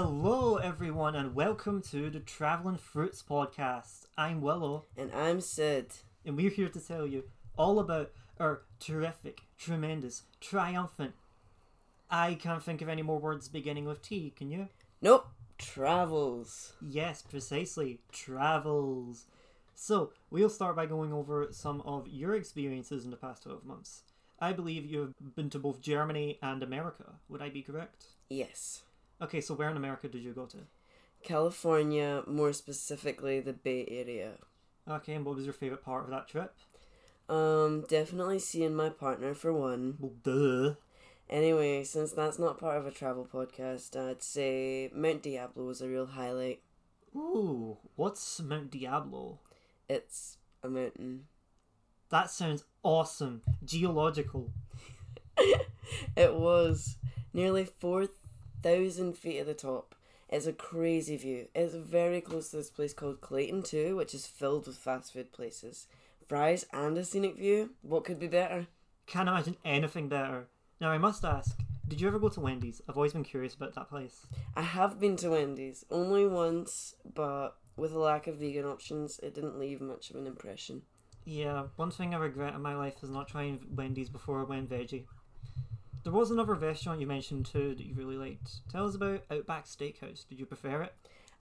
Hello, everyone, and welcome to the Travellin' Fruits podcast. I'm Willow, And I'm Syd. and we're here to tell you all about our terrific, tremendous, triumphant. I can't think of any more words beginning with T, can you? Nope, travels. Yes, precisely, travels. So, we'll start by going over some of your experiences in the past 12 months. I believe you've been to both Germany and America. Would I be correct? Yes. Okay, so where in America did you go to? California, more specifically the Bay Area. Okay, and what was your favourite part of that trip? Um, definitely seeing my partner for one. Well, duh. Anyway, since that's not part of a travel podcast, I'd say Mount Diablo was a real highlight. Ooh, what's Mount Diablo? It's a mountain. That sounds awesome. Geological. It was nearly 4,000 feet at the top. It's a crazy view. It's very close to this place called Clayton, too, which is filled with fast food places. Fries and a scenic view. What could be better? Can't imagine anything better. Now, I must ask, did you ever go to Wendy's? I've always been curious about that place. I have been to Wendy's only once, but with a lack of vegan options, it didn't leave much of an impression. Yeah, one thing I regret in my life is not trying Wendy's before I went veggie. There was another restaurant you mentioned too that you really liked. Tell us about Outback Steakhouse. Did you prefer it?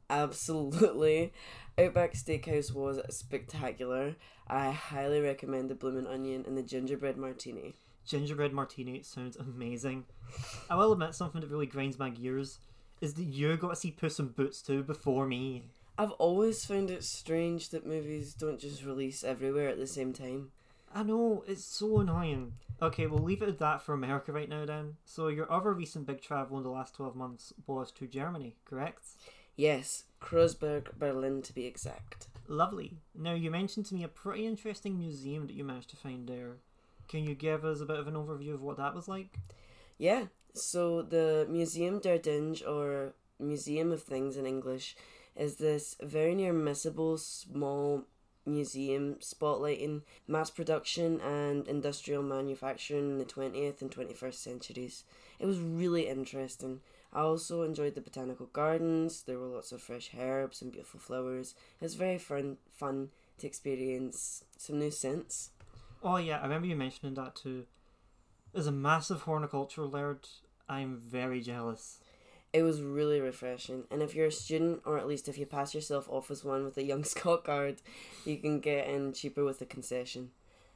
Absolutely. Outback Steakhouse was spectacular. I highly recommend the Bloomin' Onion and the gingerbread martini. Gingerbread martini sounds amazing. I will admit something that really grinds my gears is that you got to see Puss in Boots too before me. I've always found it strange that movies don't just release everywhere at the same time. I know, it's so annoying. Okay, we'll leave it at that for America right now then. So your other recent big travel in the last 12 months was to Germany, correct? Yes, Kreuzberg, Berlin to be exact. Lovely. Now you mentioned to me a pretty interesting museum that you managed to find there. Can you give us a bit of an overview of what that was like? Yeah, so the Museum der Dinge, or Museum of Things in English, is this very near missable small museum spotlighting mass production and industrial manufacturing in the 20th and 21st centuries. It was really interesting. I also enjoyed the botanical gardens. There were lots of fresh herbs and beautiful flowers. It was very fun, fun to experience some new scents. Oh yeah, I remember you mentioning that too. As a massive horticultural nerd, I'm very jealous. It was really refreshing. And if you're a student, or at least if you pass yourself off as one with a Young Scot card, you can get in cheaper with the concession.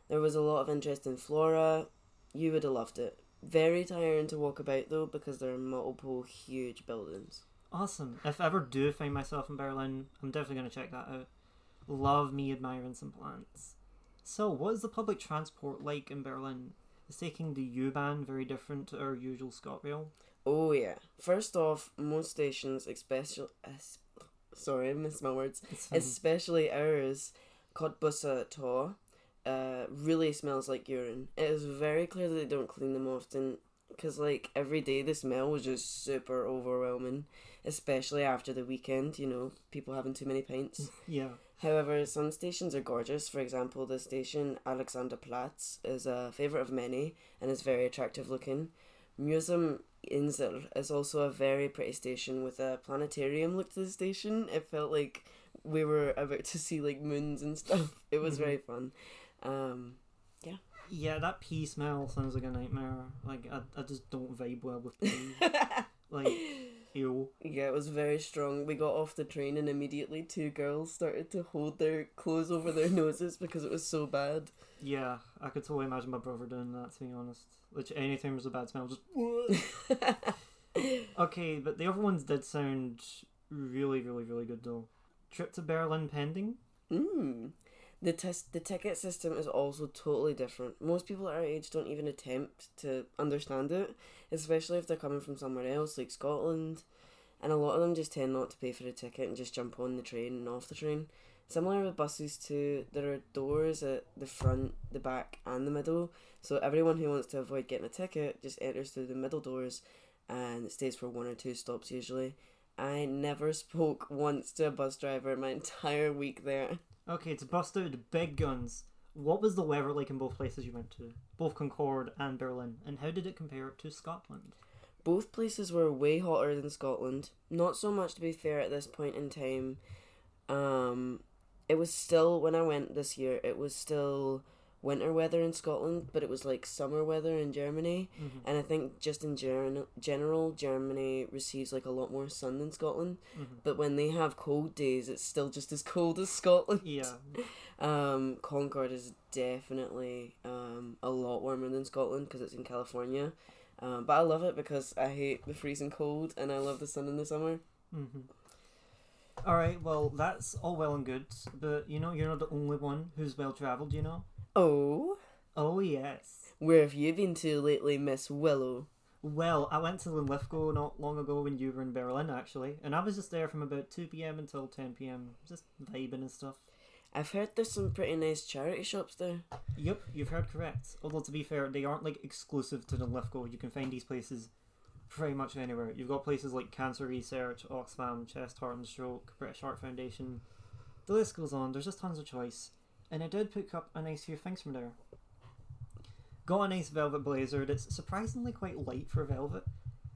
There was a lot of interest in flora. You would have loved it. Very tiring to walk about though because there are multiple huge buildings. Awesome. If I ever do find myself in Berlin, I'm definitely going to check that out. Love me admiring some plants. So, what is the public transport like in Berlin? Is taking the U-Bahn very different to our usual ScotRail? Oh yeah. First off, most stations, especially sorry, I missed my words. Especially ours, Kottbusser Tor, uh, really smells like urine. It is very clear that they don't clean them often, because like every day the smell was just super overwhelming, especially after the weekend. You know, people having too many pints. yeah. However, some stations are gorgeous. For example, the station Alexanderplatz is a favourite of many and is very attractive looking. Museum Insel is also a very pretty station with a planetarium look to the station. It felt like we were about to see like moons and stuff. It was Mhm. very fun. Um, Yeah, that pea smell sounds like a nightmare. Like, I, I just don't vibe well with pee. like, ew. yeah, it was very strong. We got off the train and immediately two girls started to hold their clothes over their noses because it was so bad. Yeah, I could totally imagine my brother doing that, to be honest. Which, anytime there's a bad smell, just. Okay, but the other ones did sound really, really, really good though. Trip to Berlin pending? Mm. The test, the ticket system is also totally different. Most people our age don't even attempt to understand it, especially if they're coming from somewhere else like Scotland. And a lot of them just tend not to pay for a ticket and just jump on the train and off the train. Similar with buses too, there are doors at the front, the back, and the middle. So everyone who wants to avoid getting a ticket just enters through the middle doors, and stays for one or two stops usually. I never spoke once to a bus driver my entire week there. Okay, to bust out the big guns, what was the weather like in both places you went to? Both Concord and Berlin, and how did it compare to Scotland? Both places were way hotter than Scotland. Not so much, to be fair, at this point in time. Um, it was still when I went this year. It was still winter weather in Scotland, but it was like summer weather in Germany. Mhm. And I think just in gen- general, Germany receives like a lot more sun than Scotland. Mhm. But when they have cold days, it's still just as cold as Scotland. Yeah, Um, Concord is definitely um, a lot warmer than Scotland because it's in California. Um, but I love it because I hate the freezing cold and I love the sun in the summer. hmm All right, well, that's all well and good, but you know, you're not the only one who's well traveled. You know. Oh, Oh yes. where have you been to lately, Miss Willow? Well, I went to Linlithgow not long ago when you were in Berlin, actually, and I was just there from about two p.m. until ten p.m. just vibing and stuff. I've heard there's some pretty nice charity shops there. Yep, you've heard correct. Although to be fair, they aren't like exclusive to Linlithgow. You can find these places pretty much anywhere. You've got places like Cancer Research, Oxfam, Chest, Heart and Stroke, British Heart Foundation. The list goes on. There's just tons of choice, and I did pick up a nice few things from there. Got a nice velvet blazer that's surprisingly quite light for velvet,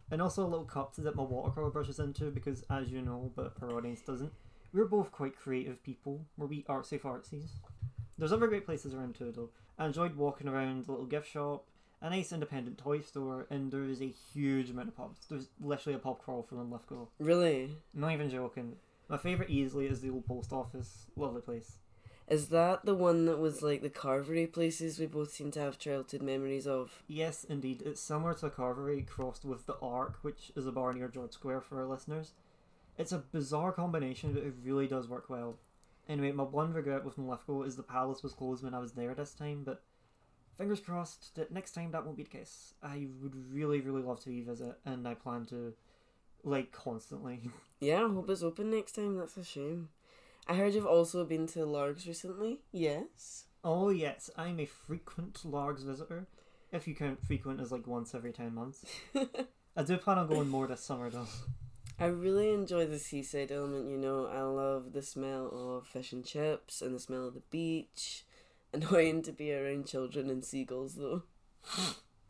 and also a little cup to dip my watercolor brushes into because, as you know, but our audience doesn't, we're both quite creative people. We're we artsy fartsies. There's other great places around too, though. I enjoyed walking around the little gift shop, a nice independent toy store, and there is a huge amount of pubs. There's literally a pub crawl for Linlithgow. Really? Not even joking. My favourite easily is the old post office. Lovely place. Is that the one that was like the carvery places we both seem to have childhood memories of? Yes, indeed. It's similar to Carvery crossed with the Ark, which is a bar near George Square for our listeners. It's a bizarre combination, but it really does work well. Anyway, my one regret with Linlithgow is the palace was closed when I was there this time, but fingers crossed that next time that won't be the case. I would really, really love to revisit, and I plan to, like, constantly. Yeah, I hope it's open next time. That's a shame. I heard you've also been to Largs recently. Yes. oh, yes, I'm a frequent Largs visitor, if you count frequent as like once every 10 months. I do plan on going more this summer, though. I really enjoy the seaside element, you know. I love the smell of fish and chips and the smell of the beach. Annoying to be around children and seagulls, though.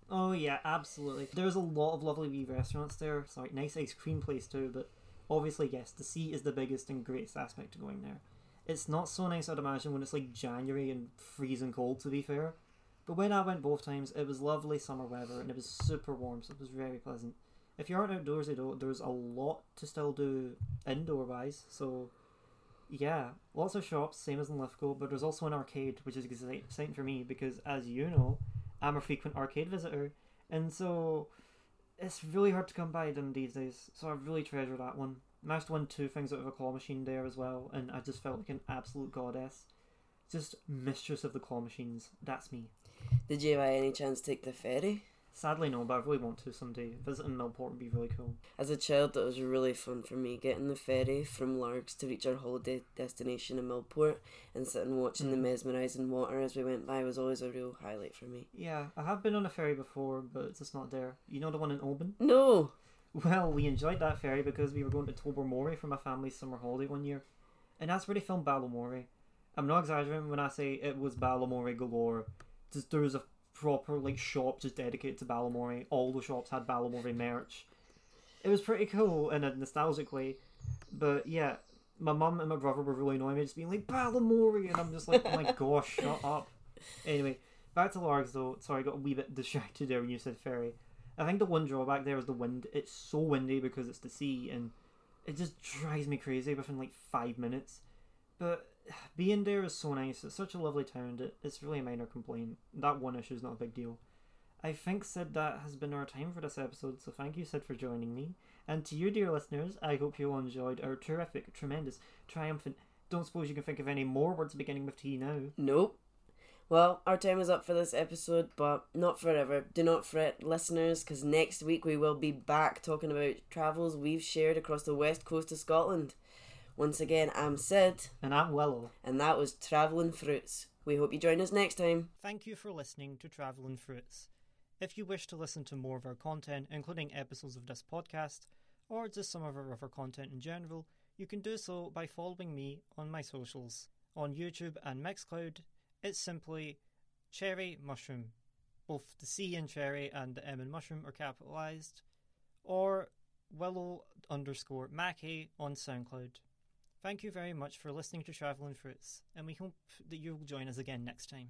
Oh yeah, absolutely. There's a lot of lovely wee restaurants there. Sorry, nice ice cream place too. But obviously, yes, the sea is the biggest and greatest aspect to going there. It's not so nice, I'd imagine, when it's like January and freezing cold. To be fair, but when I went both times, it was lovely summer weather and it was super warm, so it was very pleasant. If you aren't outdoorsy though, there's a lot to still do indoor wise. So yeah, lots of shops, same as in Lithgow, but there's also an arcade, which is exciting for me because, as you know, I'm a frequent arcade visitor, and so it's really hard to come by them these days. So I really treasure that one. Managed to win two things out of a claw machine there as well, and I just felt like an absolute goddess. Just mistress of the claw machines. That's me. Did you by any chance take the ferry? Sadly, no, but I really want to someday. Visiting Millport would be really cool. As a child, that was really fun for me, getting the ferry from Largs to reach our holiday destination in Millport and sitting watching the Mhm. mesmerising water as we went by was always a real highlight for me. Yeah, I have been on a ferry before, but it's just not there. You know the one in Oban? No! Well, we enjoyed that ferry because we were going to Tobermory for my family's summer holiday one year. And that's where they filmed Balamory. I'm not exaggerating when I say it was Balamory galore. Just there was a proper like shop just dedicated to Balamory. All the shops had Balamory merch. It was pretty cool in a nostalgic way. But yeah, my mum and my brother were really annoying me just being like Balamory and I'm just like, oh my gosh, shut up. Anyway, back to Largs though. Sorry, I got a wee bit distracted there when you said ferry. I think the one drawback there is the wind. It's so windy because it's the sea, and it just drives me crazy within like five minutes. But being there is so nice. It's such a lovely town. It's really a minor complaint. That one issue is not a big deal. I think Syd that has been our time for this episode. So thank you, Syd, for joining me. And to you, dear listeners, I hope you all enjoyed our terrific, tremendous, triumphant. Don't suppose you can think of any more words beginning with T now. Nope. Well, our time is up for this episode, but not forever. Do not fret, listeners, because next week we will be back talking about travels we've shared across the west coast of Scotland. Once again, I'm Syd, And I'm Willow. and that was Travellin' Fruits. We hope you join us next time. Thank you for listening to Travellin' Fruits. If you wish to listen to more of our content, including episodes of this podcast, or just some of our other content in general, you can do so by following me on my socials. On YouTube and Mixcloud, it's simply Cherry Mushroom. Both the C in Cherry and the M in Mushroom are capitalized. or willow underscore Mackey on SoundCloud. Thank you very much for listening to Travellin' Fruits, and we hope that you'll join us again next time.